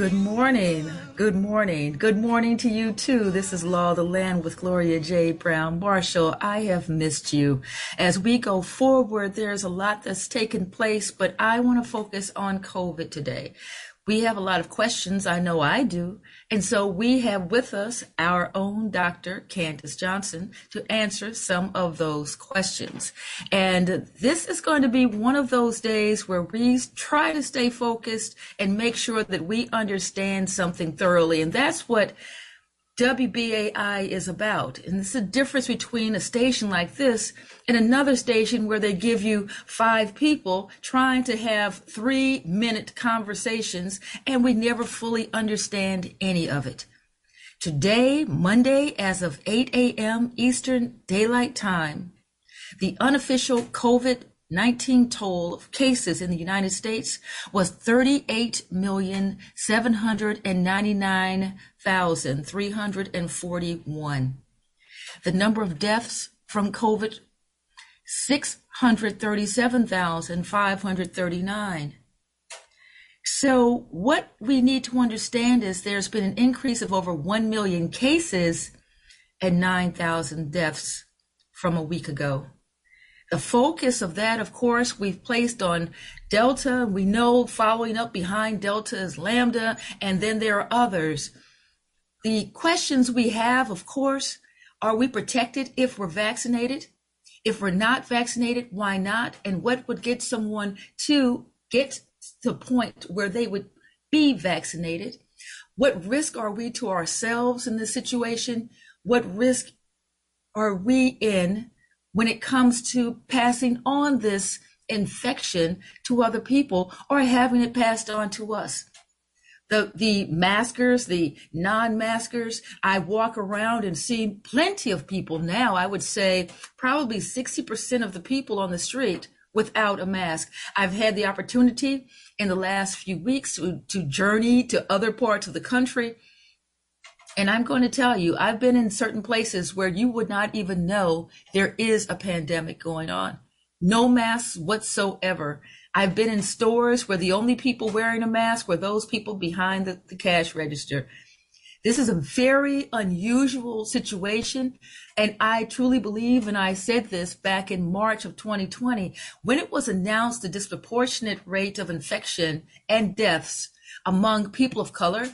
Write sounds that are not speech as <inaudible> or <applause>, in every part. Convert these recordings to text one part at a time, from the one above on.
Good morning. Good morning. Good morning to you too. This is Law of the Land with Gloria J. Browne-Marshall. I have missed you. As we go forward, there's a lot that's taken place, but I want to focus on COVID today. We have a lot of questions. I know I do. And so we have with us our own Dr. Candace Johnson to answer some of those questions. And this is going to be one of those days where we try to stay focused and make sure that we understand something thoroughly. And that's what WBAI is about. And it's the difference between a station like this and another station where they give you five people trying to have three minute conversations and we never fully understand any of it. Today, Monday, as of 8 a.m. Eastern Daylight Time, the unofficial COVID 19 toll cases in the United States was 38,799,341. The number of deaths from COVID, 637,539. So what we need to understand is there's been an increase of over 1 million cases and 9,000 deaths from a week ago. The focus of that, of course, we've placed on Delta. We know following up behind Delta is Lambda, and then there are others. The questions we have, of course, are we protected if we're vaccinated? If we're not vaccinated, why not? And what would get someone to get to a point where they would be vaccinated? What risk are we to ourselves in this situation? What risk are we in when it comes to passing on this infection to other people or having it passed on to us. The, the maskers, the non-maskers, I walk around and see plenty of people now. I would say probably 60% of the people on the street without a mask. I've had the opportunity in the last few weeks to, to journey to other parts of the country and I'm going to tell you, I've been in certain places where you would not even know there is a pandemic going on. No masks whatsoever. I've been in stores where the only people wearing a mask were those people behind the, the cash register. This is a very unusual situation. And I truly believe, and I said this back in March of 2020, when it was announced the disproportionate rate of infection and deaths among people of color,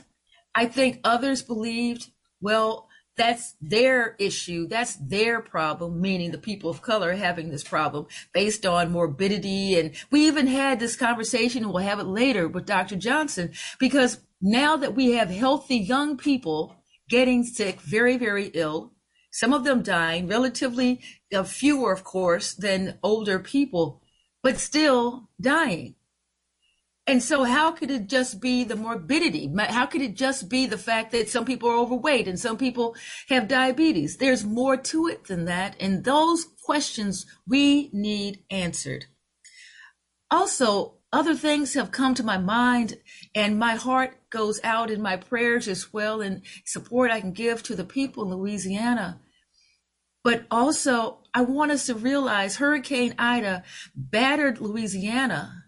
I think others believed, well, that's their issue. That's their problem, meaning the people of color having this problem based on morbidity. And we even had this conversation, and we'll have it later with Dr. Johnson, because now that we have healthy young people getting sick, very, very ill, some of them dying, relatively uh, fewer, of course, than older people, but still dying. And so, how could it just be the morbidity? How could it just be the fact that some people are overweight and some people have diabetes? There's more to it than that. And those questions we need answered. Also, other things have come to my mind, and my heart goes out in my prayers as well and support I can give to the people in Louisiana. But also, I want us to realize Hurricane Ida battered Louisiana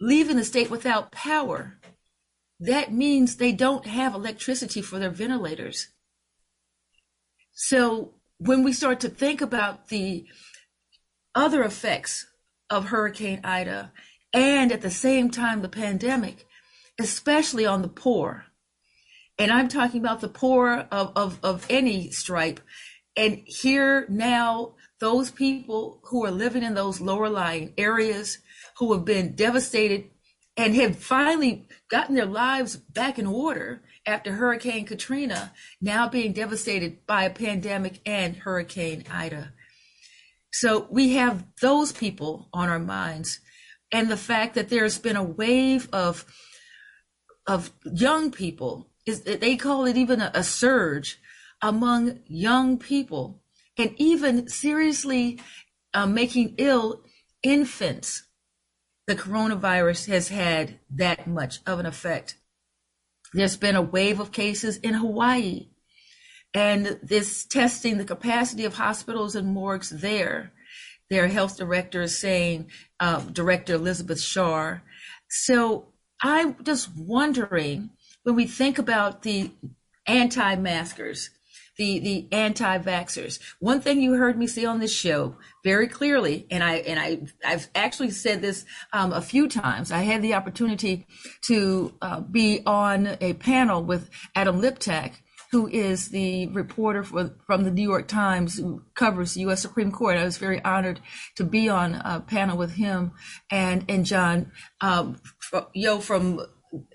leaving the state without power, that means they don't have electricity for their ventilators. So when we start to think about the other effects of Hurricane Ida and at the same time the pandemic, especially on the poor, and I'm talking about the poor of, of, of any stripe, and here now those people who are living in those lower lying areas who have been devastated and have finally gotten their lives back in order after Hurricane Katrina, now being devastated by a pandemic and Hurricane Ida. So we have those people on our minds. And the fact that there's been a wave of of young people is they call it even a, a surge among young people and even seriously uh, making ill infants the coronavirus has had that much of an effect. There's been a wave of cases in Hawaii, and this testing the capacity of hospitals and morgues there. Their health director is saying, uh, Director Elizabeth Char. So I'm just wondering when we think about the anti-maskers, the the anti-vaxxers. One thing you heard me say on this show very clearly, and I and I I've actually said this um, a few times. I had the opportunity to uh, be on a panel with Adam Liptak, who is the reporter for, from the New York Times who covers the U.S. Supreme Court. I was very honored to be on a panel with him and and John um, Yoo from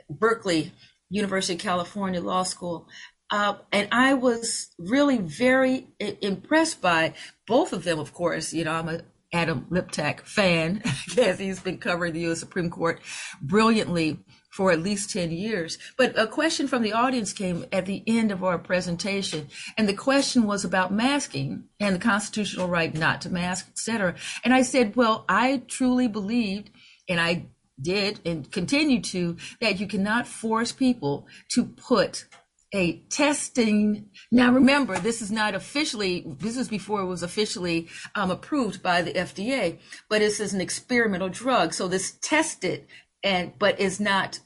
Berkeley University of California Law School. Uh, and I was really very impressed by both of them, of course. You know, I'm a Adam Liptak fan, <laughs> as he's been covering the U.S. Supreme Court brilliantly for at least 10 years. But a question from the audience came at the end of our presentation, and the question was about masking and the constitutional right not to mask, et cetera. And I said, well, I truly believed, and I did and continue to, that you cannot force people to put a testing. Now, remember, this is not officially, this is before it was officially um, approved by the FDA, but this is an experimental drug. So this tested and, but is not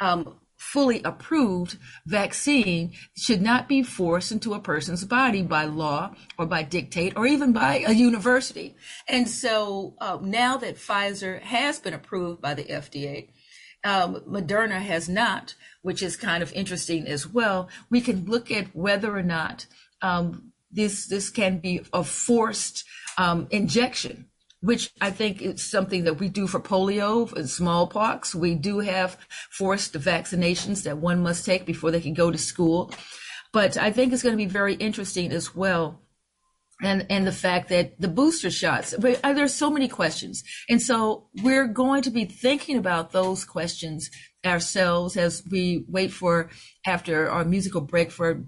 um, fully approved vaccine should not be forced into a person's body by law or by dictate or even by a university. And so uh, now that Pfizer has been approved by the FDA, um, Moderna has not, which is kind of interesting as well. We can look at whether or not um, this this can be a forced um, injection, which I think is something that we do for polio and smallpox. We do have forced vaccinations that one must take before they can go to school. But I think it's going to be very interesting as well and and the fact that the booster shots but uh, there's so many questions and so we're going to be thinking about those questions ourselves as we wait for after our musical break for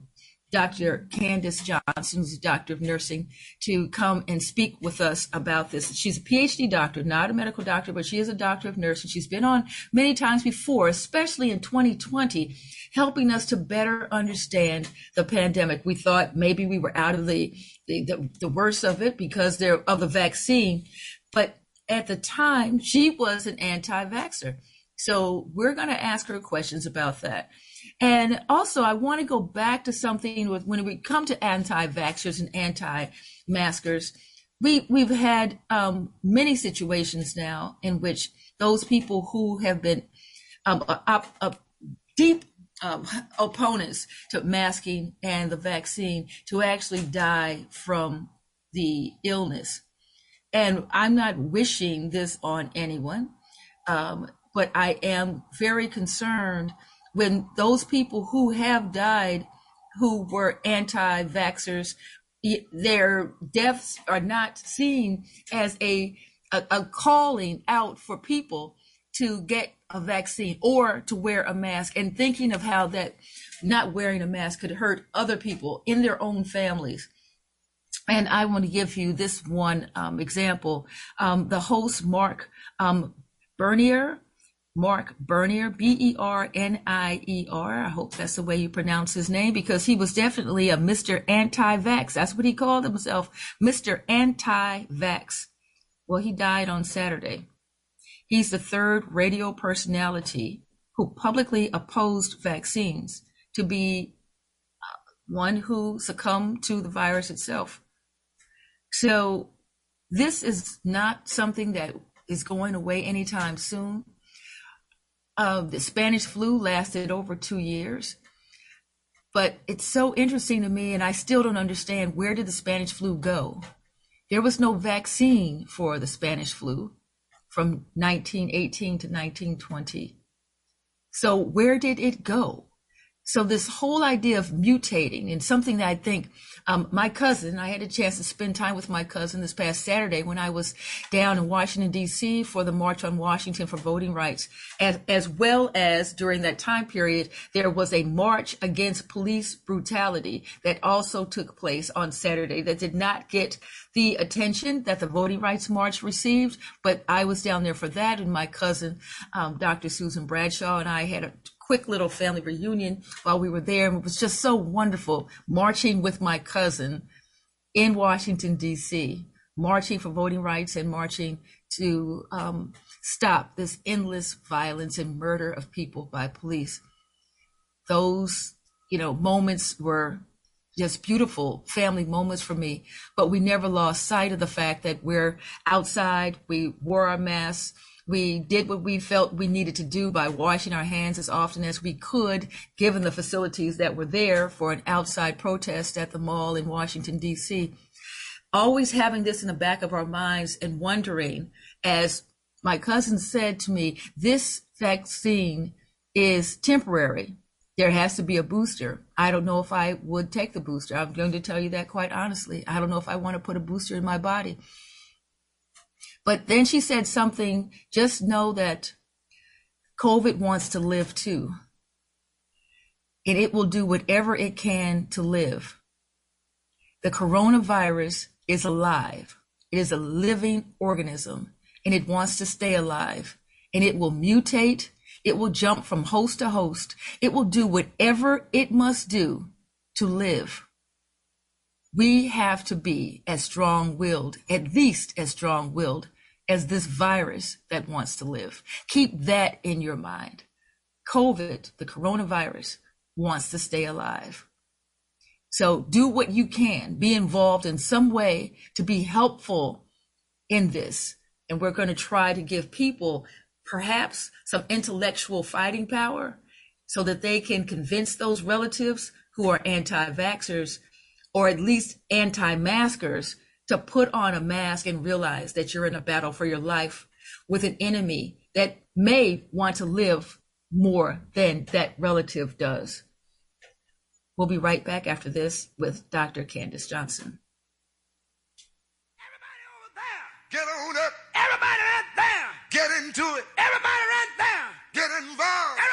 Dr. Candace Johnson, who's a doctor of nursing, to come and speak with us about this. She's a PhD doctor, not a medical doctor, but she is a doctor of nursing. She's been on many times before, especially in 2020, helping us to better understand the pandemic. We thought maybe we were out of the the, the, the worst of it because of the vaccine, but at the time she was an anti-vaxxer. So we're going to ask her questions about that. And also, I want to go back to something with when we come to anti-vaxxers and anti-maskers. We we've had um, many situations now in which those people who have been um, deep um, opponents to masking and the vaccine to actually die from the illness. And I'm not wishing this on anyone, um, but I am very concerned when those people who have died who were anti-vaxxers their deaths are not seen as a, a, a calling out for people to get a vaccine or to wear a mask and thinking of how that not wearing a mask could hurt other people in their own families and I want to give you this one um, example. Um, the host, Mark um, Bernier, Mark Bernier, B E R N I E R. I hope that's the way you pronounce his name because he was definitely a Mr. Anti Vax. That's what he called himself, Mr. Anti Vax. Well, he died on Saturday. He's the third radio personality who publicly opposed vaccines to be uh, one who succumbed to the virus itself. So, this is not something that is going away anytime soon. Uh, the Spanish flu lasted over two years. But it's so interesting to me, and I still don't understand where did the Spanish flu go? There was no vaccine for the Spanish flu from 1918 to 1920. So where did it go? So this whole idea of mutating and something that I think um, my cousin, I had a chance to spend time with my cousin this past Saturday when I was down in Washington D.C. for the March on Washington for Voting Rights, as, as well as during that time period there was a march against police brutality that also took place on Saturday that did not get the attention that the Voting Rights March received, but I was down there for that, and my cousin, um, Dr. Susan Bradshaw, and I had a quick little family reunion while we were there. And it was just so wonderful marching with my cousin in Washington, D.C., marching for voting rights and marching to um, stop this endless violence and murder of people by police. those, you know, moments were just beautiful family moments for me. But we never lost sight of the fact that we're outside, we wore our masks, we did what we felt we needed to do by washing our hands as often as we could, given the facilities that were there for an outside protest at the mall in Washington, D.C. Always having this in the back of our minds and wondering, as my cousin said to me, this vaccine is temporary. There has to be a booster. I don't know if I would take the booster. I'm going to tell you that quite honestly. I don't know if I want to put a booster in my body. But then she said something just know that COVID wants to live too. And it will do whatever it can to live. The coronavirus is alive. It is a living organism and it wants to stay alive and it will mutate. It will jump from host to host. It will do whatever it must do to live. We have to be as strong willed, at least as strong willed as this virus that wants to live. Keep that in your mind. COVID, the coronavirus, wants to stay alive. So do what you can, be involved in some way to be helpful in this. And we're going to try to give people perhaps some intellectual fighting power so that they can convince those relatives who are anti vaxxers or at least anti maskers to put on a mask and realize that you're in a battle for your life with an enemy that may want to live more than that relative does. We'll be right back after this with Dr. Candace Johnson. Everybody over there, get on up. Everybody right there, get into it. Everybody right there, get involved.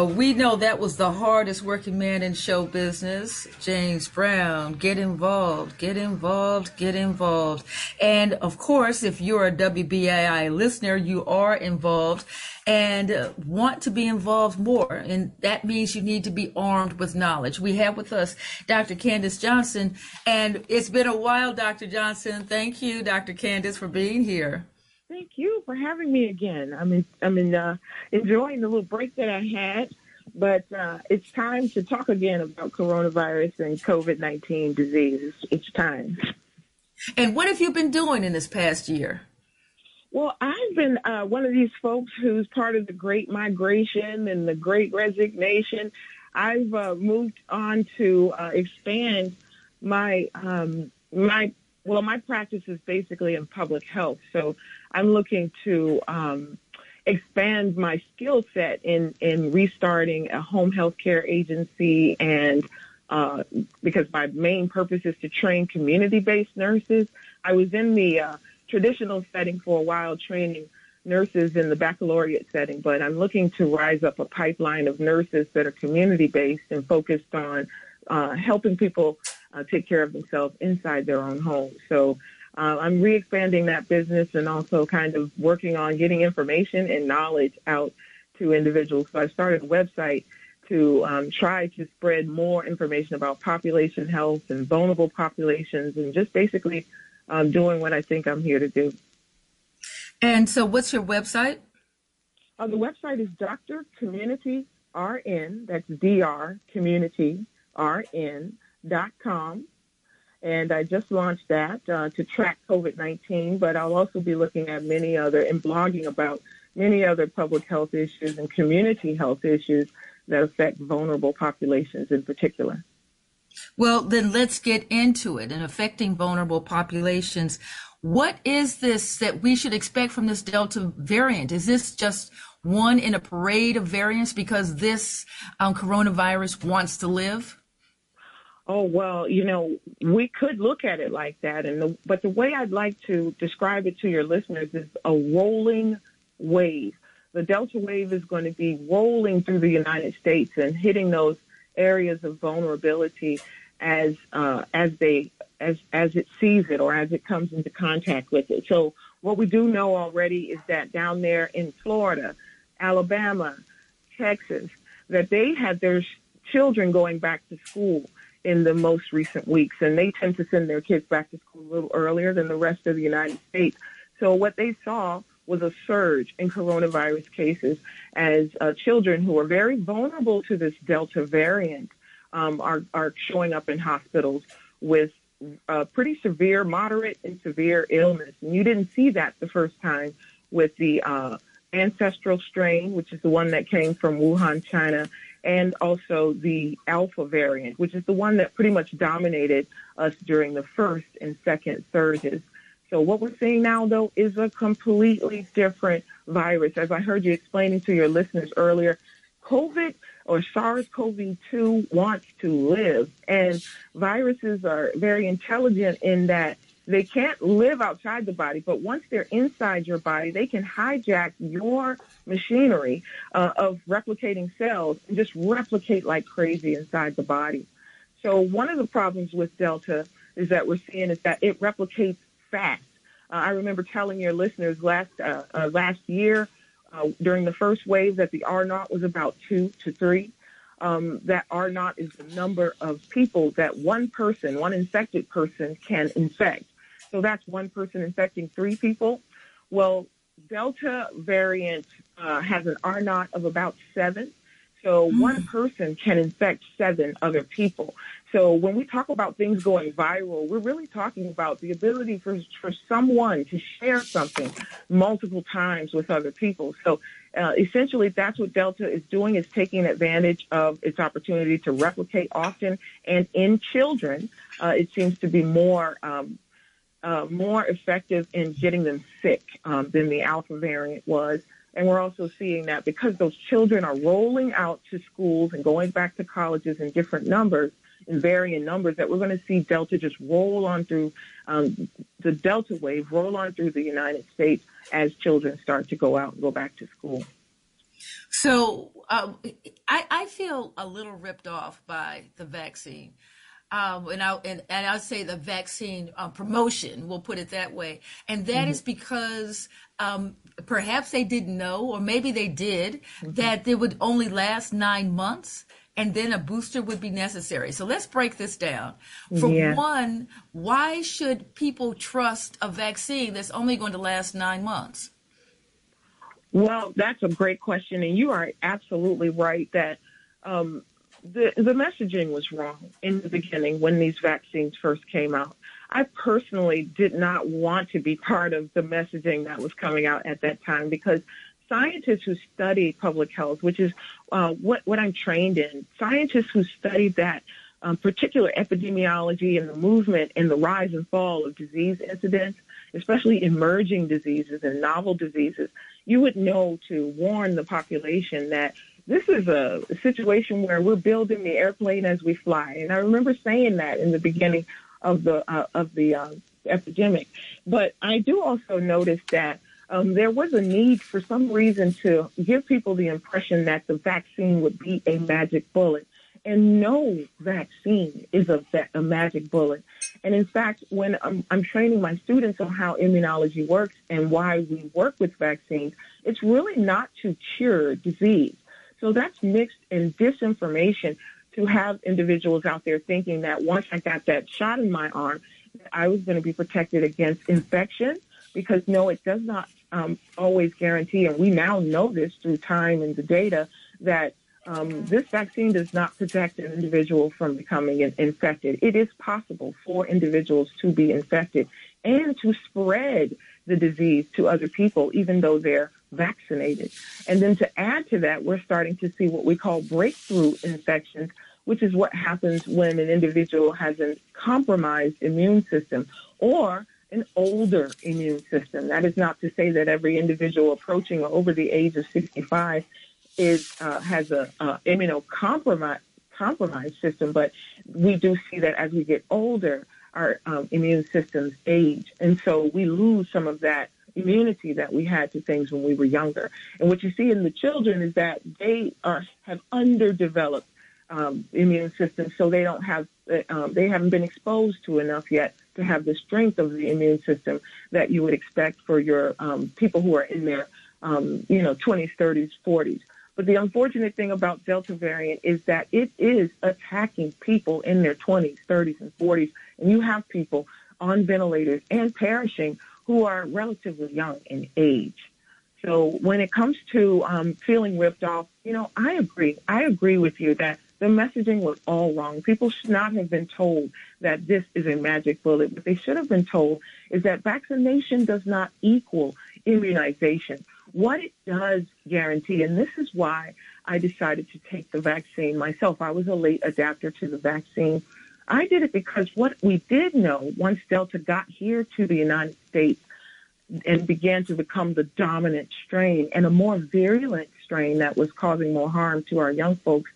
We know that was the hardest working man in show business, James Brown. Get involved, get involved, get involved. And of course, if you're a WBAI listener, you are involved and want to be involved more. And that means you need to be armed with knowledge. We have with us Dr. Candace Johnson. And it's been a while, Dr. Johnson. Thank you, Dr. Candace, for being here. Thank you for having me again. I'm in, I'm in, uh, enjoying the little break that I had, but uh, it's time to talk again about coronavirus and COVID 19 disease. It's, it's time. And what have you been doing in this past year? Well, I've been uh, one of these folks who's part of the Great Migration and the Great Resignation. I've uh, moved on to uh, expand my um, my well, my practice is basically in public health, so I'm looking to um, expand my skill set in in restarting a home health care agency and uh, because my main purpose is to train community-based nurses. I was in the uh, traditional setting for a while, training nurses in the baccalaureate setting, but I'm looking to rise up a pipeline of nurses that are community based and focused on uh, helping people uh, take care of themselves inside their own home. So uh, I'm re-expanding that business and also kind of working on getting information and knowledge out to individuals. So I started a website to um, try to spread more information about population health and vulnerable populations and just basically um, doing what I think I'm here to do. And so, what's your website? Uh, the website is Dr. Community RN, that's DR Community RN com. And I just launched that uh, to track COVID 19, but I'll also be looking at many other and blogging about many other public health issues and community health issues that affect vulnerable populations in particular. Well, then let's get into it and affecting vulnerable populations. What is this that we should expect from this Delta variant? Is this just one in a parade of variants because this um, coronavirus wants to live? Oh well, you know, we could look at it like that, and the, but the way I'd like to describe it to your listeners is a rolling wave. The Delta wave is going to be rolling through the United States and hitting those areas of vulnerability as uh, as they as as it sees it or as it comes into contact with it. So what we do know already is that down there in Florida, Alabama, Texas, that they had their children going back to school in the most recent weeks, and they tend to send their kids back to school a little earlier than the rest of the United States. So what they saw was a surge in coronavirus cases as uh, children who are very vulnerable to this Delta variant um, are, are showing up in hospitals with uh, pretty severe, moderate, and severe illness. And you didn't see that the first time with the uh, ancestral strain, which is the one that came from Wuhan, China, and also the alpha variant, which is the one that pretty much dominated us during the first and second surges. So what we're seeing now, though, is a completely different virus. As I heard you explaining to your listeners earlier, COVID or SARS-CoV-2 wants to live. And viruses are very intelligent in that they can't live outside the body, but once they're inside your body, they can hijack your machinery uh, of replicating cells and just replicate like crazy inside the body. So one of the problems with Delta is that we're seeing is that it replicates fast. Uh, I remember telling your listeners last uh, uh last year uh, during the first wave that the R naught was about two to three. Um, that R naught is the number of people that one person, one infected person can infect. So that's one person infecting three people. Well, Delta variant uh, has an R naught of about seven. So mm. one person can infect seven other people. So when we talk about things going viral, we're really talking about the ability for, for someone to share something multiple times with other people. So uh, essentially, that's what Delta is doing is taking advantage of its opportunity to replicate often and in children. Uh, it seems to be more um, uh, more effective in getting them sick um, than the alpha variant was. And we're also seeing that because those children are rolling out to schools and going back to colleges in different numbers, in varying numbers, that we're going to see Delta just roll on through um, the Delta wave, roll on through the United States as children start to go out and go back to school. So um, I, I feel a little ripped off by the vaccine um, and I and, and I'll say the vaccine uh, promotion. We'll put it that way, and that mm-hmm. is because um, perhaps they didn't know, or maybe they did, mm-hmm. that it would only last nine months. And then a booster would be necessary. So let's break this down. For yeah. one, why should people trust a vaccine that's only going to last nine months? Well, that's a great question. And you are absolutely right that um, the, the messaging was wrong in the beginning when these vaccines first came out. I personally did not want to be <laughs> part of the messaging that was coming out at that time because scientists who study public health, which is uh, what, what I'm trained in, scientists who study that um, particular epidemiology and the movement and the rise and fall of disease incidents, especially emerging diseases and novel diseases, you would know to warn the population that this is a situation where we're building the airplane as we fly. And I remember saying that in the beginning of the uh, of the uh, epidemic. But I do also notice that um, there was a need for some reason to give people the impression that the vaccine would be a magic bullet. And no vaccine is a, a magic bullet. And in fact, when I'm, I'm training my students on how immunology works and why we work with vaccines, it's really not to cure disease. So that's mixed and disinformation to have individuals out there thinking that once I got that shot in my arm, I was going to be protected against infection because no, it does not um, always guarantee, and we now know this through time and the data, that um, this vaccine does not protect an individual from becoming infected. It is possible for individuals to be infected and to spread the disease to other people, even though they're vaccinated. And then to add to that, we're starting to see what we call breakthrough infections, which is what happens when an individual has a compromised immune system or an older immune system. That is not to say that every individual approaching or over the age of 65 is uh, has a immunocompromised compromised system, but we do see that as we get older, our um, immune systems age, and so we lose some of that immunity that we had to things when we were younger. And what you see in the children is that they are have underdeveloped um, immune systems, so they don't have uh, um, they haven't been exposed to enough yet to have the strength of the immune system that you would expect for your um, people who are in their um, you know 20s, 30s, 40s. But the unfortunate thing about Delta variant is that it is attacking people in their 20s, 30s, and 40s, and you have people on ventilators and perishing who are relatively young in age. So when it comes to um, feeling ripped off, you know, I agree. I agree with you that the messaging was all wrong. People should not have been told that this is a magic bullet. What they should have been told is that vaccination does not equal immunization. What it does guarantee, and this is why I decided to take the vaccine myself. I was a late adapter to the vaccine. I did it because what we did know once Delta got here to the United States and began to become the dominant strain and a more virulent strain that was causing more harm to our young folks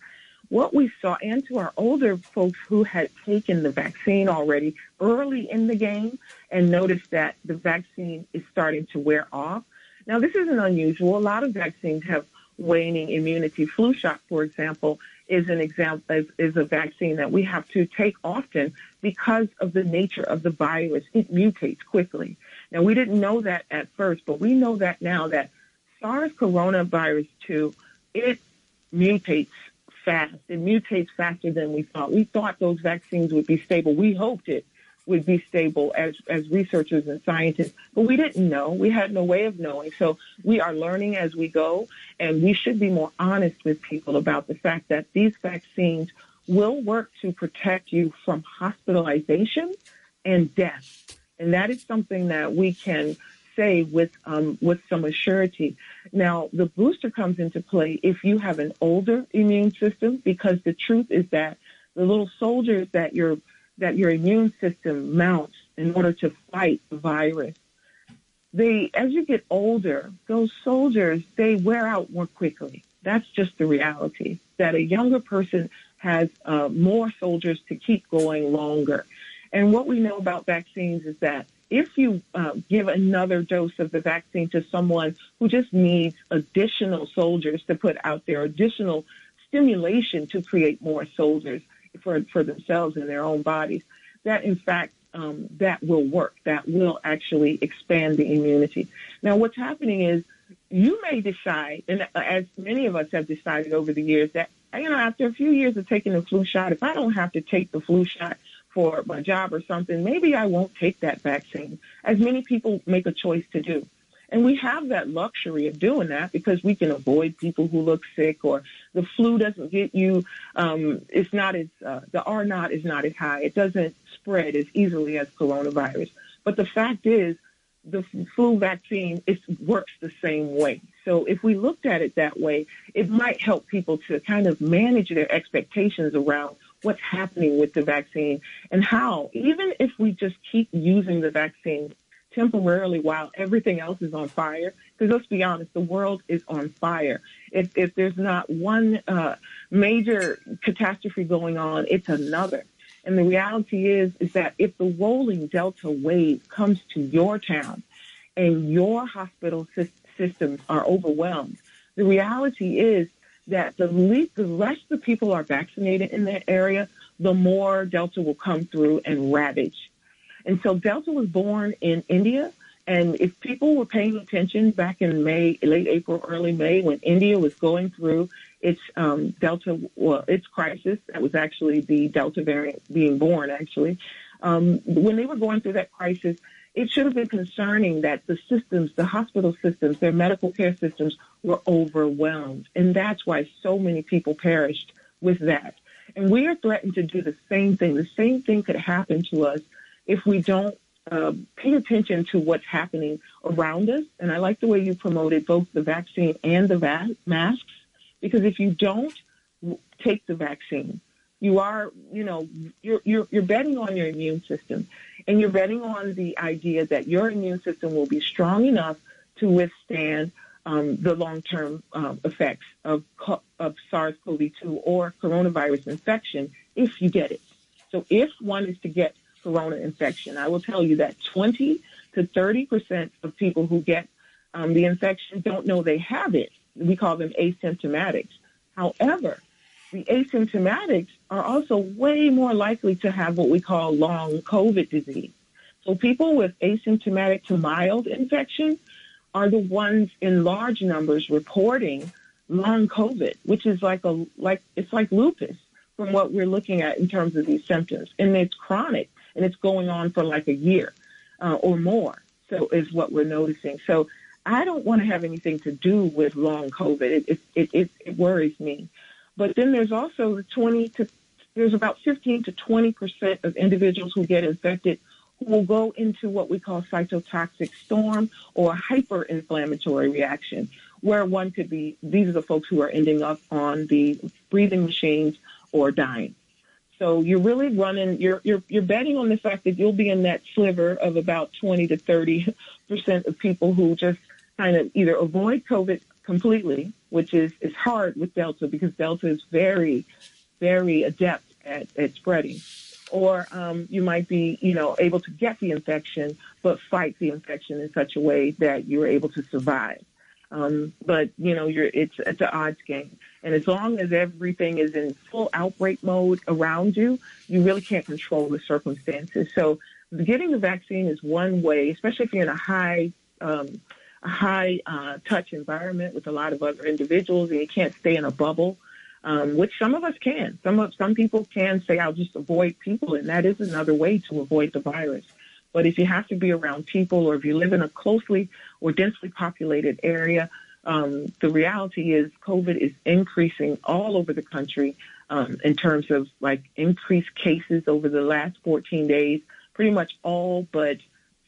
what we saw and to our older folks who had taken the vaccine already early in the game and noticed that the vaccine is starting to wear off. Now, this isn't unusual. A lot of vaccines have waning immunity. Flu shot, for example, is an example is, is a vaccine that we have to take often because of the nature of the virus. It mutates quickly. Now, we didn't know that at first, but we know that now that SARS coronavirus 2, it mutates fast. It mutates faster than we thought. We thought those vaccines would be stable. We hoped it would be stable as, as researchers and scientists, but we didn't know. We had no way of knowing. So we are learning as we go, and we should be more honest with people about the fact that these vaccines will work to protect you from hospitalization and death. And that is something that we can say with um, with some assurity. Now, the booster comes into play if you have an older immune system, because the truth is that the little soldiers that your that your immune system mounts in order to fight the virus, they as you get older, those soldiers they wear out more quickly. That's just the reality. That a younger person has uh, more soldiers to keep going longer. And what we know about vaccines is that if you uh, give another dose of the vaccine to someone who just needs additional soldiers to put out there, additional stimulation to create more soldiers for, for themselves and their own bodies, that in fact um, that will work. That will actually expand the immunity. Now, what's happening is you may decide, and as many of us have decided over the years, that you know after a few years of taking the flu shot, if I don't have to take the flu shot, for my job or something, maybe I won't take that vaccine, as many people make a choice to do. And we have that luxury of doing that because we can avoid people who look sick or the flu doesn't get you, um, it's not as, uh, the R naught is not as high. It doesn't spread as easily as coronavirus. But the fact is, the flu vaccine it works the same way. So if we looked at it that way, it might help people to kind of manage their expectations around what's happening with the vaccine and how, even if we just keep using the vaccine temporarily while everything else is on fire, because let's be honest, the world is on fire. If, if there's not one uh, major catastrophe going on, it's another. And the reality is, is that if the rolling Delta wave comes to your town, and your hospital sy- systems are overwhelmed. The reality is that the the less the people are vaccinated in that area, the more Delta will come through and ravage. And so Delta was born in India. And if people were paying attention back in May, late April, early May, when India was going through its um, Delta, well, its crisis, that was actually the Delta variant being born, actually. Um, when they were going through that crisis, it should have been concerning that the systems, the hospital systems, their medical care systems were overwhelmed. And that's why so many people perished with that. And we are threatened to do the same thing. The same thing could happen to us if we don't uh, pay attention to what's happening around us. And I like the way you promoted both the vaccine and the va- masks, because if you don't take the vaccine, you are, you know, you're, you're, you're betting on your immune system and you're betting on the idea that your immune system will be strong enough to withstand um, the long-term um, effects of, of SARS-CoV-2 or coronavirus infection if you get it. So if one is to get corona infection, I will tell you that 20 to 30 percent of people who get um, the infection don't know they have it. We call them asymptomatics. However, the asymptomatics are also way more likely to have what we call long COVID disease. So people with asymptomatic to mild infection are the ones in large numbers reporting long COVID, which is like a like it's like lupus from what we're looking at in terms of these symptoms, and it's chronic and it's going on for like a year uh, or more. So is what we're noticing. So I don't want to have anything to do with long COVID. It it it, it, worries me. But then there's also the 20 to there's about 15 to 20 percent of individuals who get infected who will go into what we call cytotoxic storm or hyperinflammatory reaction, where one could be, these are the folks who are ending up on the breathing machines or dying. So you're really running, you're, you're, you're betting on the fact that you'll be in that sliver of about 20 to 30 <laughs> percent of people who just kind of either avoid COVID completely, which is, is hard with Delta because Delta is very, very adept at, at spreading or um, you might be, you know, able to get the infection, but fight the infection in such a way that you're able to survive. Um, but you know, you're it's it's an odds game, and as long as everything is in full outbreak mode around you, you really can't control the circumstances. So, getting the vaccine is one way, especially if you're in a high um, a high uh, touch environment with a lot of other individuals, and you can't stay in a bubble um, which some of us can. Some of some people can say, "I'll just avoid people," and that is another way to avoid the virus. But if you have to be around people, or if you live in a closely or densely populated area, um, the reality is COVID is increasing all over the country um, in terms of like increased cases over the last 14 days. Pretty much all but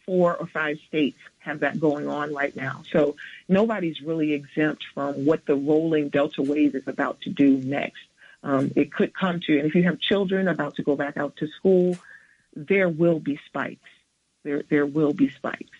four or five states have that going on right now. So nobody's really exempt from what the rolling Delta wave is about to do next. Um, it could come to, and if you have children about to go back out to school, there will be spikes. There, there will be spikes.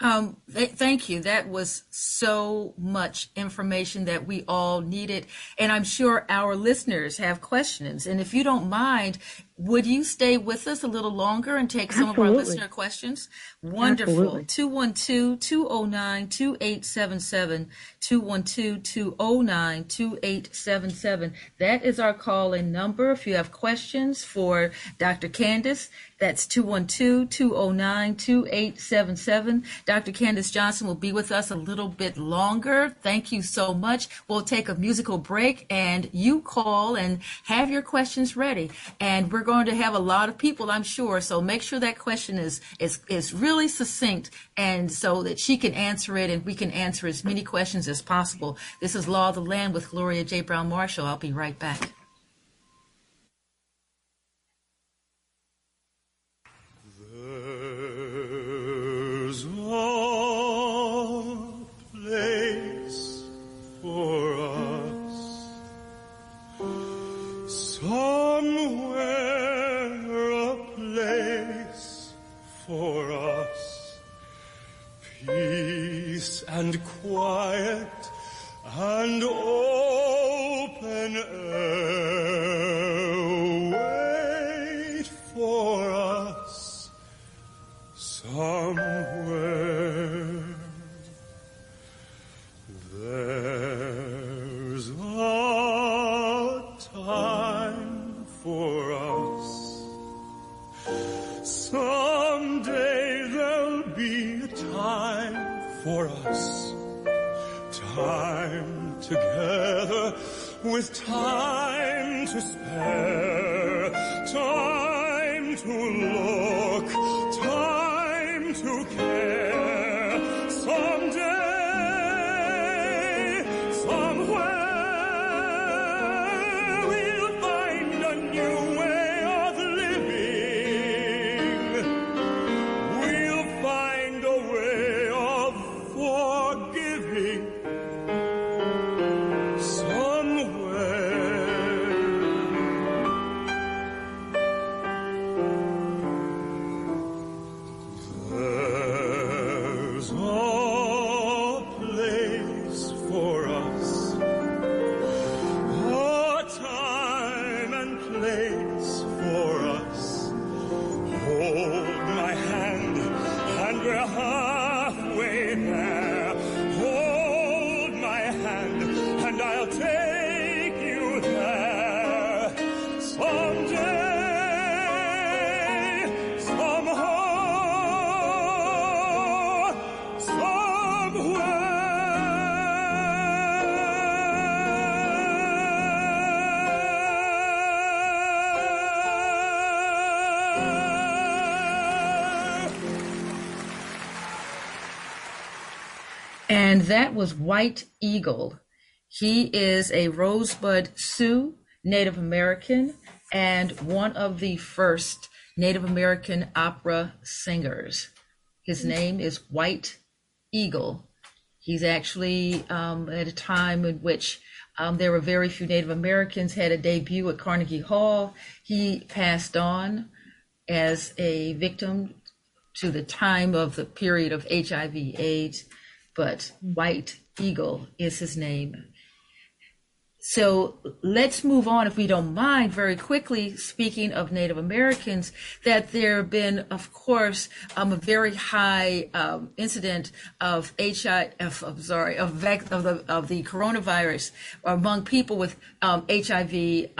Um, th- thank you. That was so much information that we all needed. And I'm sure our listeners have questions. And if you don't mind, would you stay with us a little longer and take some Absolutely. of our listener questions? Wonderful. 212-209-2877, 212-209-2877. That is our call in number. If you have questions for Dr. Candace, that's 212-209-2877. Dr. Candace Johnson will be with us a little bit longer. Thank you so much. We'll take a musical break and you call and have your questions ready. And we're going to have a lot of people, I'm sure. So make sure that question is, is, is really succinct and so that she can answer it and we can answer as many questions as possible. This is Law of the Land with Gloria J. Browne-Marshall. I'll be right back. There's a place for quiet and open air. Wait for us somewhere. There's a time for us. Someday there'll be a time for us together with time to spare. Time to look, was White Eagle. He is a Rosebud Sioux Native American and one of the first Native American opera singers. His name is White Eagle. He's actually um, at a time in which um, there were very few Native Americans had a debut at Carnegie Hall. He passed on as a victim to the time of the period of HIV/AIDS, but White Eagle is his name. So let's move on, if we don't mind, very quickly. Speaking of Native Americans, that there have been, of course, um, a very high um, incident of HIV, of, sorry, of, vac- of the of the coronavirus among people with um, HIV.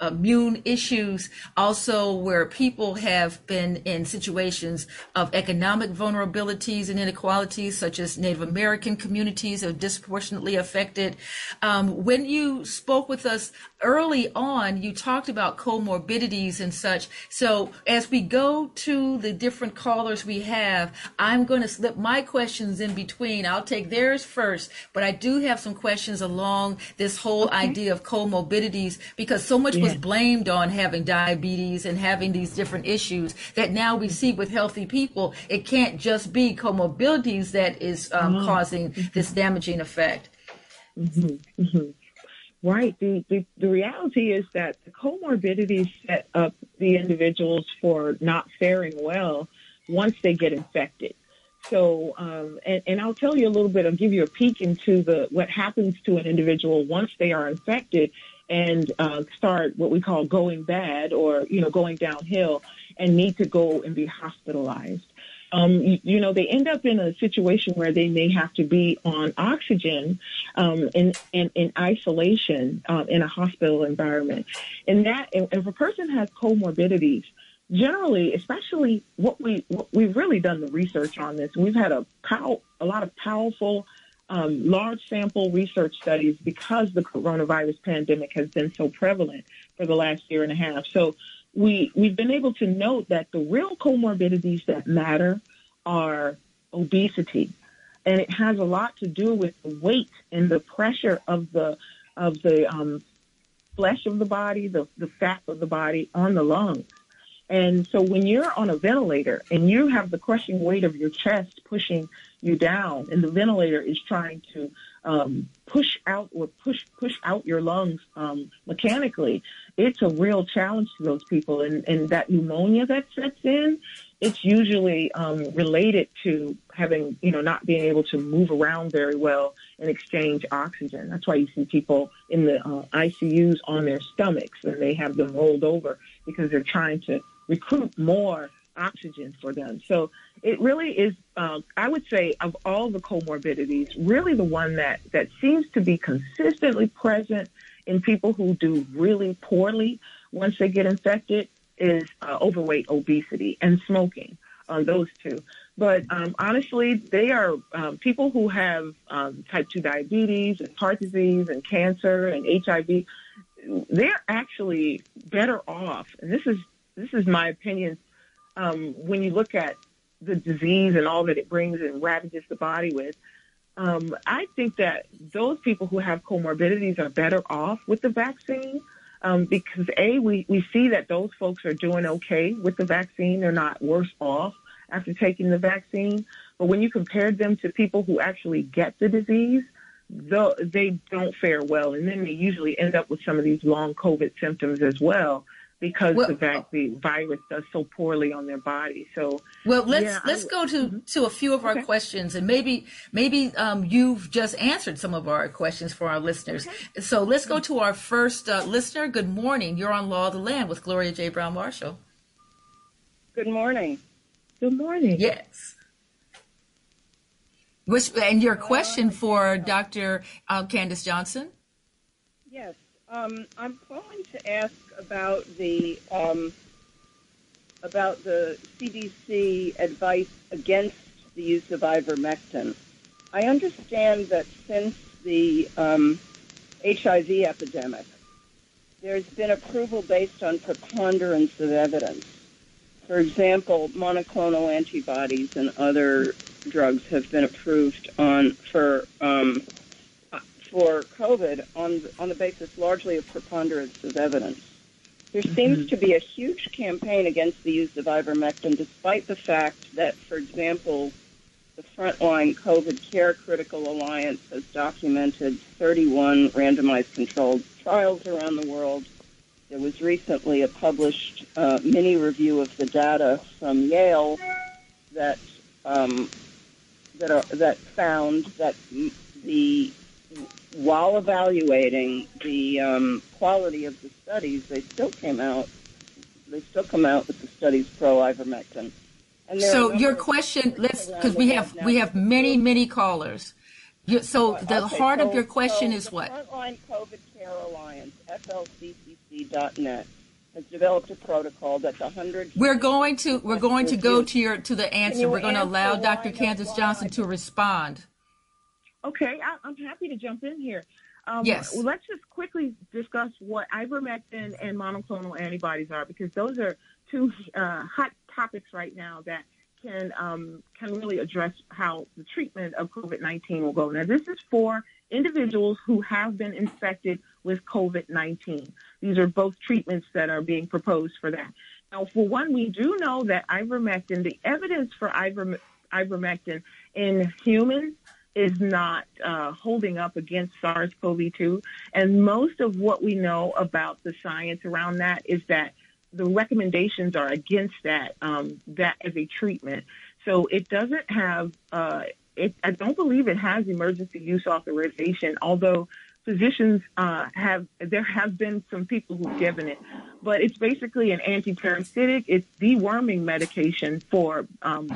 Immune issues, also where people have been in situations of economic vulnerabilities and inequalities, such as Native American communities are disproportionately affected. Um, when you spoke with us early on, you talked about comorbidities and such. So as we go to the different callers we have, I'm going to slip my questions in between. I'll take theirs first, but I do have some questions along this whole idea of comorbidities because so much was blamed on having diabetes and having these different issues that now we see with healthy people. It can't just be comorbidities that is um, causing this damaging effect. Right. The, the the reality is that the comorbidities set up the individuals for not faring well once they get infected. So, um, and, and I'll tell you a little bit. I'll give you a peek into the what happens to an individual once they are infected and uh, start what we call going bad or you know going downhill and need to go and be hospitalized. Um, you, you know, they end up in a situation where they may have to be on oxygen um, in, in, in isolation um, in a hospital environment. And that, if a person has comorbidities, generally, especially what we what we've really done the research on this. We've had a pow, a lot of powerful, um, large sample research studies because the coronavirus pandemic has been so prevalent for the last year and a half. So we we've been able to note that the real comorbidities that matter are obesity, and it has a lot to do with the weight and the pressure of the of the um, flesh of the body, the the fat of the body on the lungs. And so when you're on a ventilator and you have the crushing weight of your chest pushing you down, and the ventilator is trying to um, push out or push push out your lungs um, mechanically, it's a real challenge to those people. And, and that pneumonia that sets in, it's usually um, related to having, you know, not being able to move around very well and exchange oxygen. That's why you see people in the uh, ICUs on their stomachs and they have them rolled over because they're trying to recruit more oxygen for them. So it really is, um, I would say, of all the comorbidities, really the one that, that seems to be consistently present in people who do really poorly once they get infected is uh, overweight, obesity, and smoking. Uh, those two. But um, honestly, they are um, people who have um, type 2 diabetes and heart disease and cancer and HIV. They're actually better off. And this is, this is my opinion. Um, when you look at the disease and all that it brings and ravages the body with, um, I think that those people who have comorbidities are better off with the vaccine um, because a we, we see that those folks are doing okay with the vaccine; they're not worse off after taking the vaccine. But when you compare them to people who actually get the disease, though they don't fare well, and then they usually end up with some of these long COVID symptoms as well because Well- the, vac- the virus does so poorly on their body. So Well, let's Yeah, let's w- go to to a few of our Okay. questions, and maybe maybe um, you've just answered some of our questions for our listeners. So let's go to our first uh, listener. Good morning. You're on Law of the Land with Gloria J. Browne-Marshall. Good morning. good morning. Yes. Which and your question for Dr. Uh, Candace Johnson? Yes, um, I'm calling to ask about the um, about the CDC advice against the use of ivermectin. I understand that since the um, HIV epidemic, there's been approval based on preponderance of evidence. For example, monoclonal antibodies and other drugs have been approved on for um, for COVID on on the basis largely of preponderance of evidence. There seems to be a huge campaign against the use of ivermectin, despite the fact that, for example, the Frontline COVID Care Critical Alliance has documented 31 randomized controlled trials around the world. There was recently a published uh, mini review of the data from Yale that um, that are, that found that the while evaluating the um, quality of the studies, they still came out. They still come out with the studies pro ivermectin. And So your question, let's because we have now we have many many callers. You, so the Okay, heart of your question so is the what? Frontline COVID Care Alliance, FLCCC.net, has developed a protocol that the 100 We're going to we're going to go to your to the answer. We're going to allow Dr. Candace Johnson to respond. Okay, I, I'm happy to jump in here. Um, Yes. Well, let's just quickly discuss what ivermectin and monoclonal antibodies are, because those are two uh, hot topics right now that can um, can really address how the treatment of COVID-19 will go. Now, this is for individuals who have been infected with COVID-19. These are both treatments that are being proposed for that. Now, for one, we do know that ivermectin, the evidence for iverme- ivermectin in humans is not uh, holding up against SARS-CoV-2. And most of what we know about the science around that is that the recommendations are against that um, that as a treatment. So it doesn't have. Uh, it, I don't believe it has emergency use authorization, although physicians uh, have. There have been some people who've given it, but it's basically an antiparasitic. It's deworming medication for um,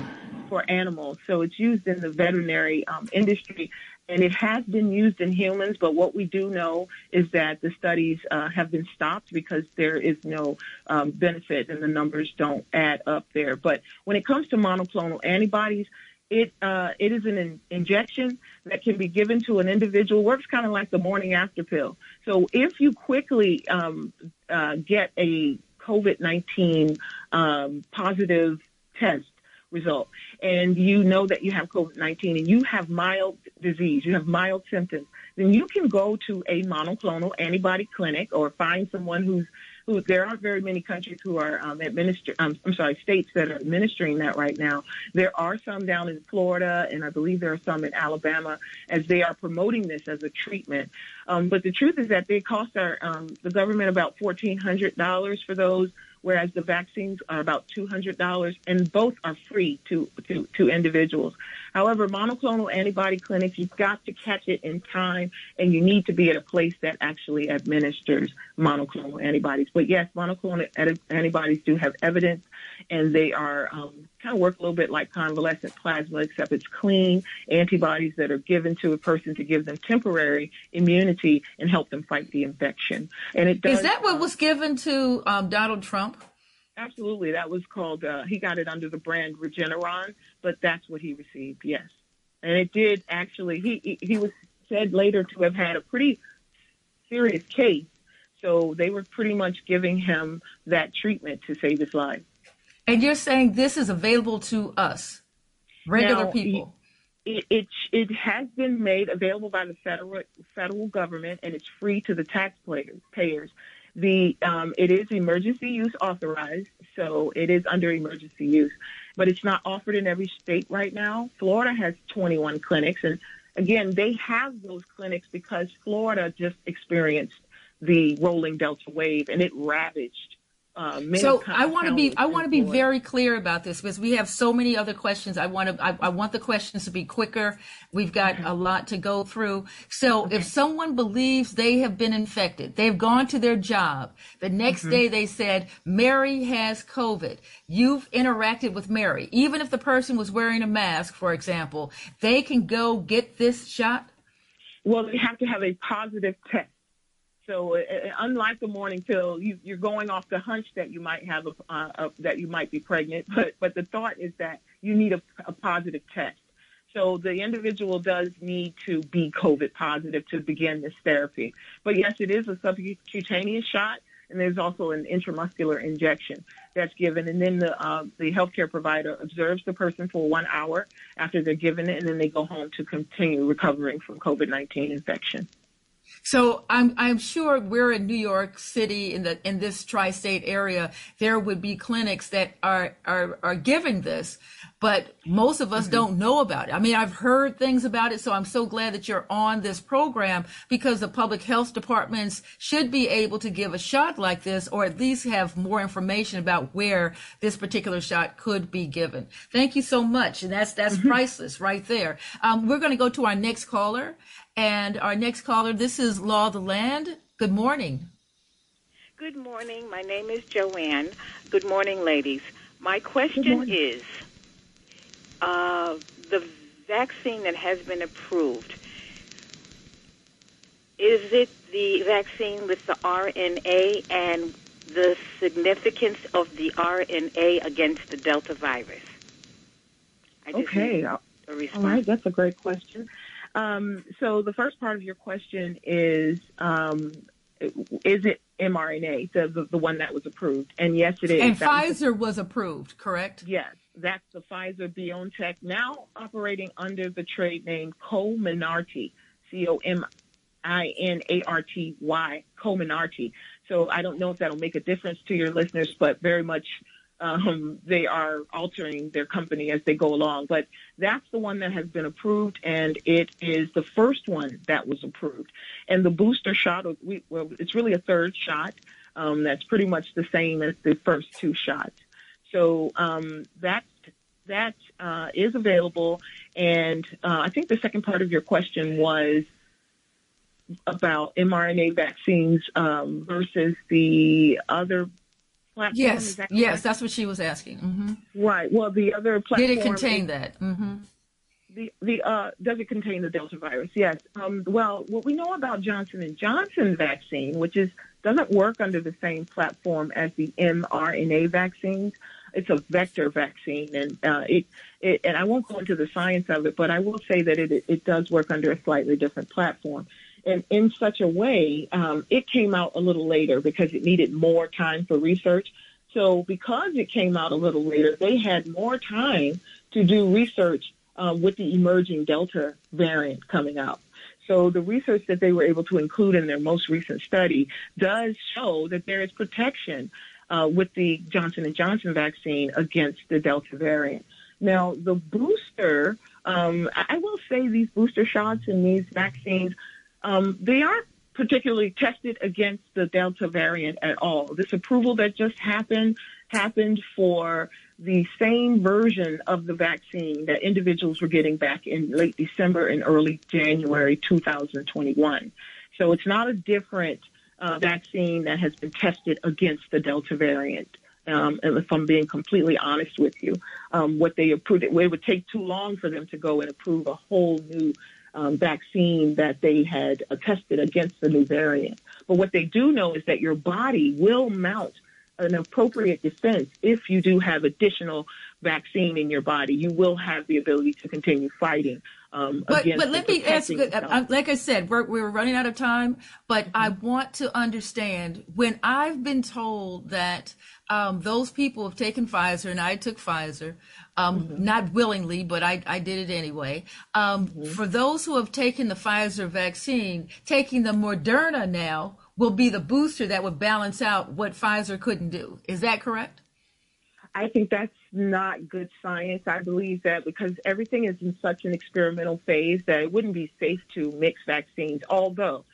for animals. So it's used in the veterinary um, industry. And it has been used in humans, but what we do know is that the studies uh, have been stopped because there is no um, benefit and the numbers don't add up there. But when it comes to monoclonal antibodies, it uh, it is an in- injection that can be given to an individual. Works kind of like the morning after pill. So if you quickly um, uh, get a COVID nineteen um, positive test result, and you know that you have COVID nineteen and you have mild disease, you have mild symptoms, then you can go to a monoclonal antibody clinic or find someone who's who there aren't very many countries who are um, administer um, I'm sorry states that are administering that right now. There are some down in Florida, and I believe there are some in Alabama as they are promoting this as a treatment. Um, but the truth is that they cost our um, the government about fourteen hundred dollars for those, whereas the vaccines are about two hundred dollars, and both are free to, to to individuals. However, monoclonal antibody clinics, you've got to catch it in time, and you need to be at a place that actually administers monoclonal antibodies. But yes, monoclonal antibodies do have evidence, and they are um, kind of work a little bit like convalescent plasma, except it's clean antibodies that are given to a person to give them temporary immunity and help them fight the infection. And it does. Is that what uh, was given to um, Donald Trump? Absolutely, that was called. Uh, he got it under the brand Regeneron, but that's what he received. Yes, and it did actually. He he, he was said later to have had a pretty serious case, so they were pretty much giving him that treatment to save his life. And you're saying this is available to us, regular Now, people. It, it it has been made available by the federal federal government, and it's free to the taxpayers. Payers. The um, it is emergency use authorized, so it is under emergency use, but it's not offered in every state right now. Florida has 21 clinics, and again, they have those clinics because Florida just experienced the rolling Delta wave, and it ravaged. Uh, So I want to be I want to be very clear about this because we have so many other questions. I want to I, I want the questions to be quicker. We've got a lot to go through. So if someone believes they have been infected, they've gone to their job. The next Mm-hmm. day they said Mary has COVID. You've interacted with Mary. Even if the person was wearing a mask, for example, they can go get this shot. Well, they have to have a positive test. So, uh, unlike the morning pill, you, you're going off the hunch that you might have a, uh, a, that you might be pregnant, but but the thought is that you need a, a positive test. So the individual does need to be COVID positive to begin this therapy. But yes, it is a subcutaneous shot, and there's also an intramuscular injection that's given, and then the uh, the healthcare provider observes the person for one hour after they're given it, and then they go home to continue recovering from COVID-19 infection. So I'm I'm sure we're in New York City in the in this tri-state area. There would be clinics that are are are giving this, but most of us don't know about it. I mean, I've heard things about it, so I'm so glad that you're on this program because the public health departments should be able to give a shot like this, or at least have more information about where this particular shot could be given. Thank you so much, and that's that's priceless right there. Um, we're going to go to our next caller. And our next caller, this is Law of the Land. Good morning. Good morning. My name is Joanne. Good morning, ladies. My question is uh, the vaccine that has been approved, is it the vaccine with the RNA and the significance of the RNA against the Delta virus? I just Okay, all a response. right, that's a great question. Um, so the first part of your question is, um, is it mRNA, the, the the one that was approved? And yes, it is. And That was Pfizer was approved, correct? Yes, that's the Pfizer BioNTech, now operating under the trade name Comirnaty, C-O-M-I-N-A-R-T-Y, Comirnaty. So I don't know if that'll make a difference to your listeners, but very much um, they are altering their company as they go along. But that's the one that has been approved, and it is the first one that was approved. And the booster shot, we, well, it's really a third shot. Um, that's pretty much the same as the first two shots. So um, that that uh, is available. And uh, I think the second part of your question was about mRNA vaccines um, versus the other platform. Yes, that yes, correct? that's what she was asking. hmm right. Well, the other platform Did it contain is- that? hmm the the uh, does it contain the Delta virus? Yes. Um, well, what we know about Johnson and Johnson vaccine, which is doesn't work under the same platform as the mRNA vaccines. It's a vector vaccine, and uh, it, it and I won't go into the science of it, but I will say that it it does work under a slightly different platform. And in such a way, um, it came out a little later because it needed more time for research. So because it came out a little later, they had more time to do research uh, with the emerging Delta variant coming out. So the research that they were able to include in their most recent study does show that there is protection uh, with the Johnson and Johnson vaccine against the Delta variant. Now the booster, um, I will say these booster shots and these vaccines, um, they aren't particularly tested against the Delta variant at all. This approval that just happened happened for the same version of the vaccine that individuals were getting back in late December and early January 2021. So it's not a different uh, vaccine that has been tested against the Delta variant. Um, and if I'm being completely honest with you, um, what they approved, it would take too long for them to go and approve a whole new um, vaccine that they had uh, tested against the new variant. But what they do know is that your body will mount an appropriate defense if you do have additional vaccine in your body. You will have the ability to continue fighting. Um, But but let me ask. uh, Like I said, we're we're running out of time. But I want to understand when I've been told that um, those people have taken Pfizer and I took Pfizer, um, not willingly, but I I did it anyway. Um, For those who have taken the Pfizer vaccine, taking the Moderna now will be the booster that would balance out what Pfizer couldn't do. Is that correct? I think that's not good science. I believe that because everything is in such an experimental phase that it wouldn't be safe to mix vaccines, although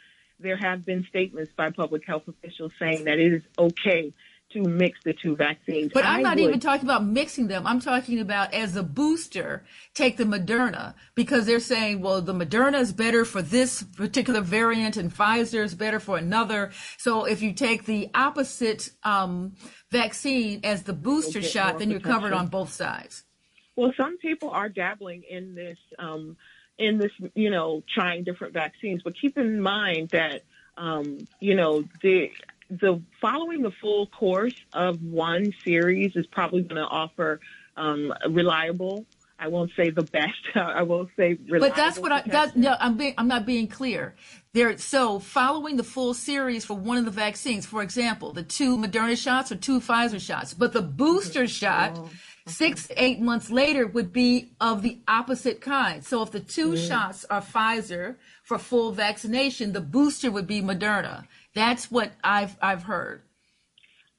there have been statements by public health officials saying that it is okay to mix the two vaccines. But I'm I not would- even talking about mixing them. I'm talking about as a booster, take the Moderna because they're saying, well, the Moderna is better for this particular variant and Pfizer is better for another. So if you take the opposite um, vaccine as the booster shot, then you're covered on both sides. Well, some people are dabbling in this, um, in this, you know, trying different vaccines. But keep in mind that, um, you know, the the following the full course of one series is probably going to offer um, reliable. I won't say the best. <laughs> I will say reliable. But that's what I. That, no, I'm being I'm not being clear. There so following the full series for one of the vaccines, for example, the two Moderna shots or two Pfizer shots, but the booster shot six eight months later would be of the opposite kind. So if the 2 shots are Pfizer for full vaccination, the booster would be Moderna. That's what I've I've heard.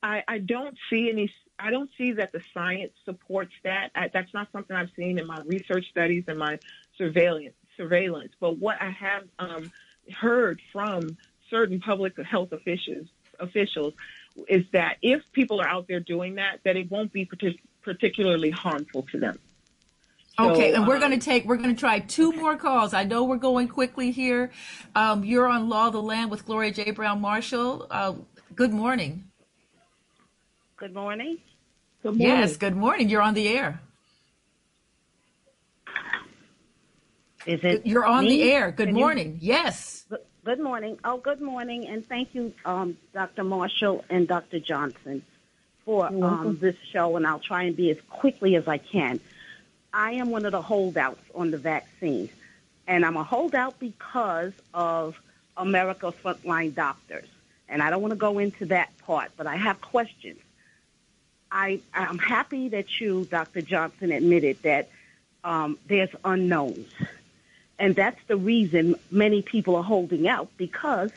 I, I don't see any. I don't see that the science supports that. I, that's not something I've seen in my research studies and my surveillance. Surveillance, but what I have um, heard from certain public health officials officials is that if people are out there doing that, that it won't be partic- particularly harmful to them. So, Okay, and we're um, going to take, we're going to try two more calls. I know we're going quickly here. Um, you're on Law of the Land with Gloria J. Browne-Marshall. Uh, good morning. Good morning. Good morning. Yes, good morning. You're on the air. Is it? You're on me? the air. Good Can you- morning. Yes. Good- Good morning. Oh, good morning, and thank you, um, Dr. Marshall and Dr. Johnson, for um, this show. And I'll try and be as quickly as I can. I am one of the holdouts on the vaccine, and I'm a holdout because of America's frontline doctors. And I don't want to go into that part, but I have questions. I, I'm happy that you, Dr. Johnson, admitted that um, there's unknowns. And that's the reason many people are holding out because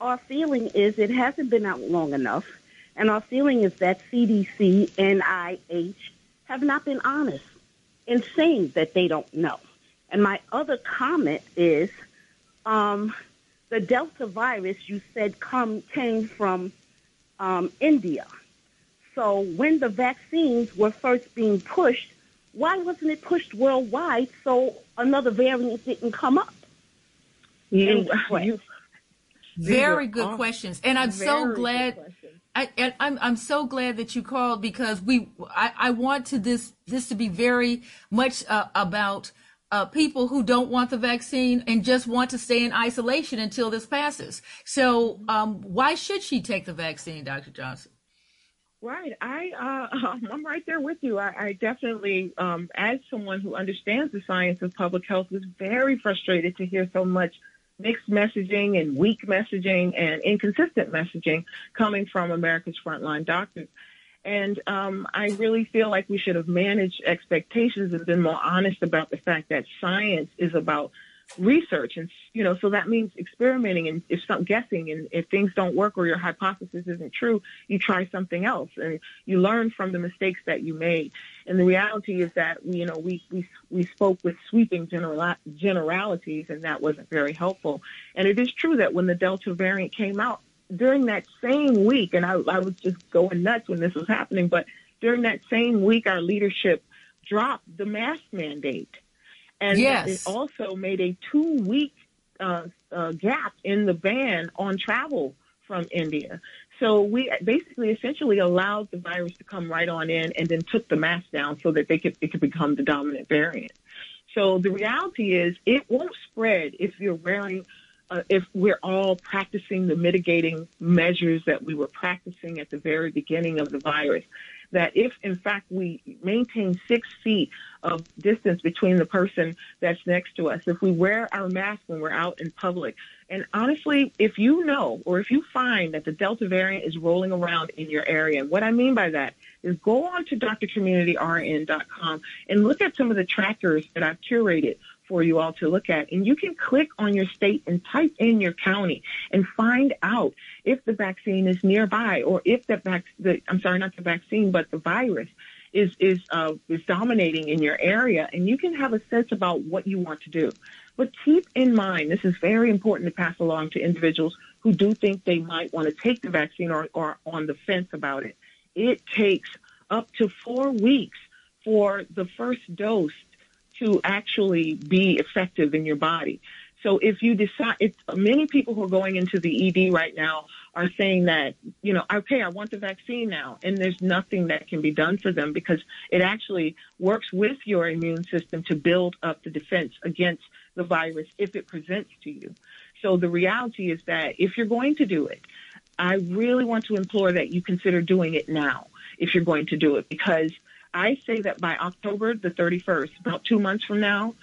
our feeling is it hasn't been out long enough. And our feeling is that CDC, NIH have not been honest in saying that they don't know. And my other comment is um, the Delta virus you said come came from um, India. So when the vaccines were first being pushed, why wasn't it pushed worldwide so another variant didn't come up? You, Incorrect. you, Very good questions. And I'm so glad. I, and I'm I'm so glad that you called because we I, I want to this this to be very much uh, about uh, people who don't want the vaccine and just want to stay in isolation until this passes. So um, why should she take the vaccine, Dr. Johnson? Right. I uh, <laughs> I'm right there with you. I, I definitely, um, as someone who understands the science of public health, was very frustrated to hear so much mixed messaging and weak messaging and inconsistent messaging coming from America's frontline doctors. And um, I really feel like we should have managed expectations and been more honest about the fact that science is about research. And you know so that means experimenting and if some guessing. And if things don't work or your hypothesis isn't true you try something else and you learn from the mistakes that you made and the reality is that you know we we we spoke with sweeping general generalities and that wasn't very helpful and it is true that when the delta variant came out during that same week and I, I was just going nuts when this was happening but during that same week our leadership dropped the mask mandate and Yes. it also made a two week uh, uh, gap in the ban on travel from India. So we basically essentially allowed the virus to come right on in and then took the mask down so that they could it could become the dominant variant. So the reality is it won't spread if you're wearing uh, if we're all practicing the mitigating measures that we were practicing at the very beginning of the virus, that if in fact we maintain six feet of distance between the person that's next to us, if we wear our mask when we're out in public, and honestly, if you know or if you find that the Delta variant is rolling around in your area, what I mean by that is go on to drcommunityrn.com and look at some of the trackers that I've curated for you all to look at. And you can click on your state and type in your county and find out if the vaccine is nearby or if the vac- the, I'm sorry, not the vaccine, but the virus is, is, uh, is dominating in your area. And you can have a sense about what you want to do. But keep in mind, this is very important to pass along to individuals who do think they might want to take the vaccine or, or on the fence about it. It takes up to four weeks for the first dose to actually be effective in your body. So if you decide, if many people who are going into the ED right now are saying that, you know, okay, I want the vaccine now, and there's nothing that can be done for them because it actually works with your immune system to build up the defense against the virus if it presents to you. So the reality is that if you're going to do it, I really want to implore that you consider doing it now if you're going to do it because I say that by October the 31st, about two months from now,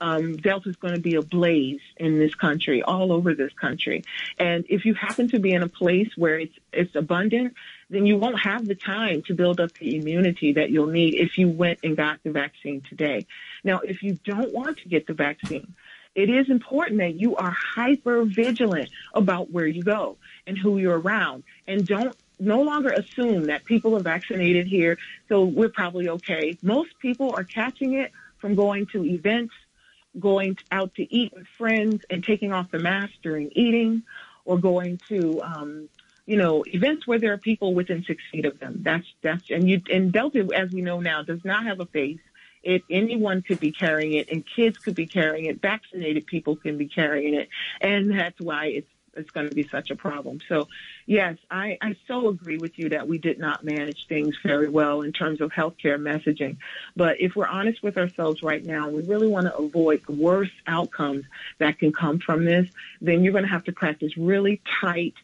um, Delta is going to be ablaze in this country, all over this country. And if you happen to be in a place where it's it's abundant, then you won't have the time to build up the immunity that you'll need if you went and got the vaccine today. Now, if you don't want to get the vaccine, it is important that you are hyper vigilant about where you go and who you're around, and don't no longer assume that people are vaccinated here, so we're probably okay. Most people are catching it from going to events, going out to eat with friends, and taking off the mask during eating, or going to, um, you know, events where there are people within six feet of them. That's that's and you and Delta, as we know now, does not have a face. It anyone could be carrying it, and kids could be carrying it. Vaccinated people can be carrying it, and that's why it's it's going to be such a problem. So, yes, I, I so agree with you that we did not manage things very well in terms of healthcare messaging. But if we're honest with ourselves right now, we really want to avoid the worst outcomes that can come from this, then you're going to have to practice really tight.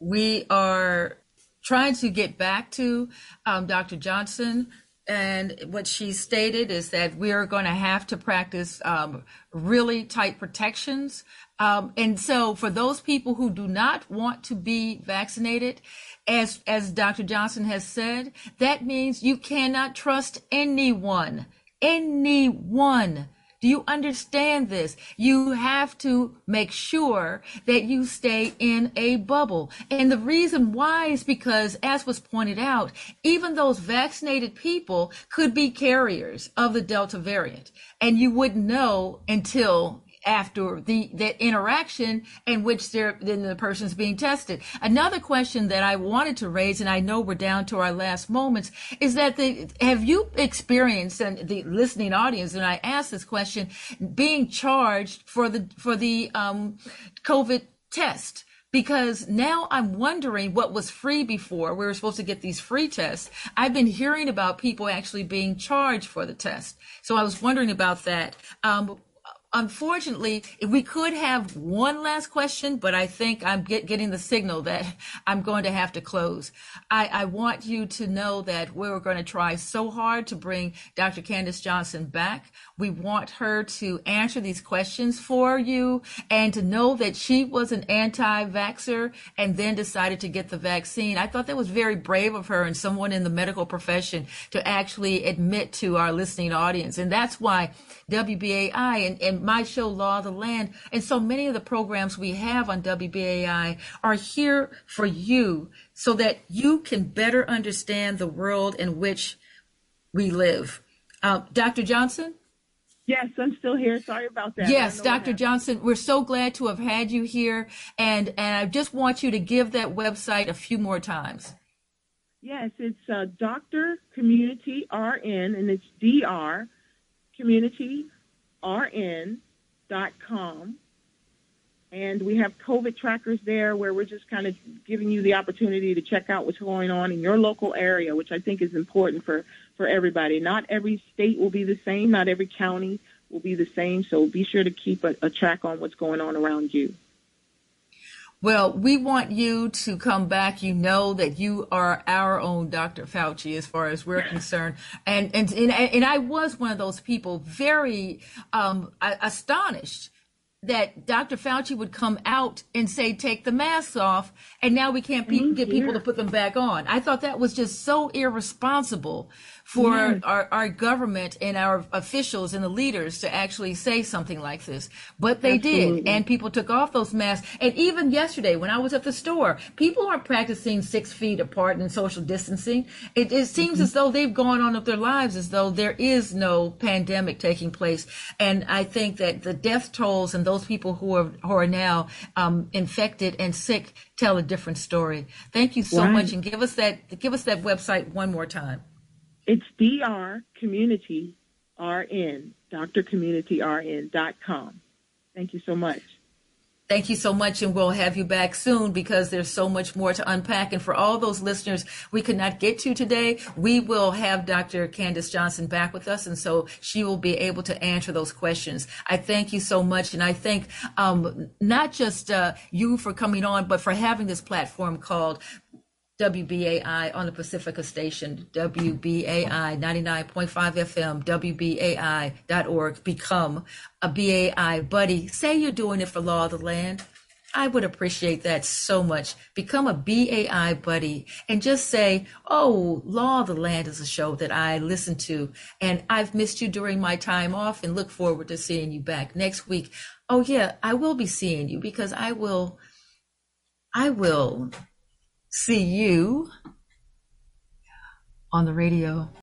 We are trying to get back to um, Dr. Johnson and what she stated is that we are going to have to practice um, really tight protections. Um, and so for those people who do not want to be vaccinated, as, as Dr. Johnson has said, that means you cannot trust anyone, anyone do you understand this? You have to make sure that you stay in a bubble. And the reason why is because, as was pointed out, even those vaccinated people could be carriers of the Delta variant. And you wouldn't know until after the that interaction in which they're then the person's being tested. Another question that I wanted to raise, and I know we're down to our last moments, is that the have you experienced and the listening audience, and I asked this question, being charged for the for the um, COVID test? because now I'm wondering what was free before. We were supposed to get these free tests. I've been hearing about people actually being charged for the test. So I was wondering about that. Um, unfortunately, we could have one last question, but I think I'm get, getting the signal that <laughs> I'm going to have to close. I, I want you to know that we're going to try so hard to bring Dr. Candace Johnson back. We want her to answer these questions for you and to know that she was an anti-vaxxer and then decided to get the vaccine. I thought that was very brave of her and someone in the medical profession to actually admit to our listening audience. And that's why WBAI and, and my show, Law of the Land, and so many of the programs we have on WBAI are here for you so that you can better understand the world in which we live. Uh, Dr. Johnson? Yes, I'm still here. Sorry about that. Yes, Dr. Johnson, we're so glad to have had you here. And, and I just want you to give that website a few more times. Yes, it's uh, Dr. Community RN, and it's DR Community rn.com. And we have COVID trackers there where we're just kind of giving you the opportunity to check out what's going on in your local area, which I think is important for, for everybody. Not every state will be the same. Not every county will be the same. So be sure to keep a, a track on what's going on around you. Well, we want you to come back. You know that you are our own Dr. Fauci as far as we're concerned. And, and, and, and I was one of those people very um, astonished that Dr. Fauci would come out and say, take the masks off, and now we can't pe- get people to put them back on. I thought that was just so irresponsible for Yes. our, our government and our officials and the leaders to actually say something like this. But they did, and people took off those masks. And even yesterday, when I was at the store, people aren't practicing six feet apart and social distancing. It, it seems as though they've gone on with their lives as though there is no pandemic taking place. And I think that the death tolls and those people who are who are now um, infected and sick tell a different story. Thank you so Right. much, and give us that give us that website one more time. It's DR Community RN, drcommunityrn.com. Thank you so much. Thank you so much, and we'll have you back soon because there's so much more to unpack. And for all those listeners we could not get to today, we will have Dr. Candace Johnson back with us, and so she will be able to answer those questions. I thank you so much, and I thank um, not just uh, you for coming on, but for having this platform called WBAI on the Pacifica station, WBAI 99.5 FM, WBAI.org. Become a BAI buddy. Say you're doing it for Law of the Land. I would appreciate that so much. Become a BAI buddy and just say, Oh, Law of the Land is a show that I listen to and I've missed you during my time off and look forward to seeing you back next week. Oh yeah, I will be seeing you because I will, I will see you on the radio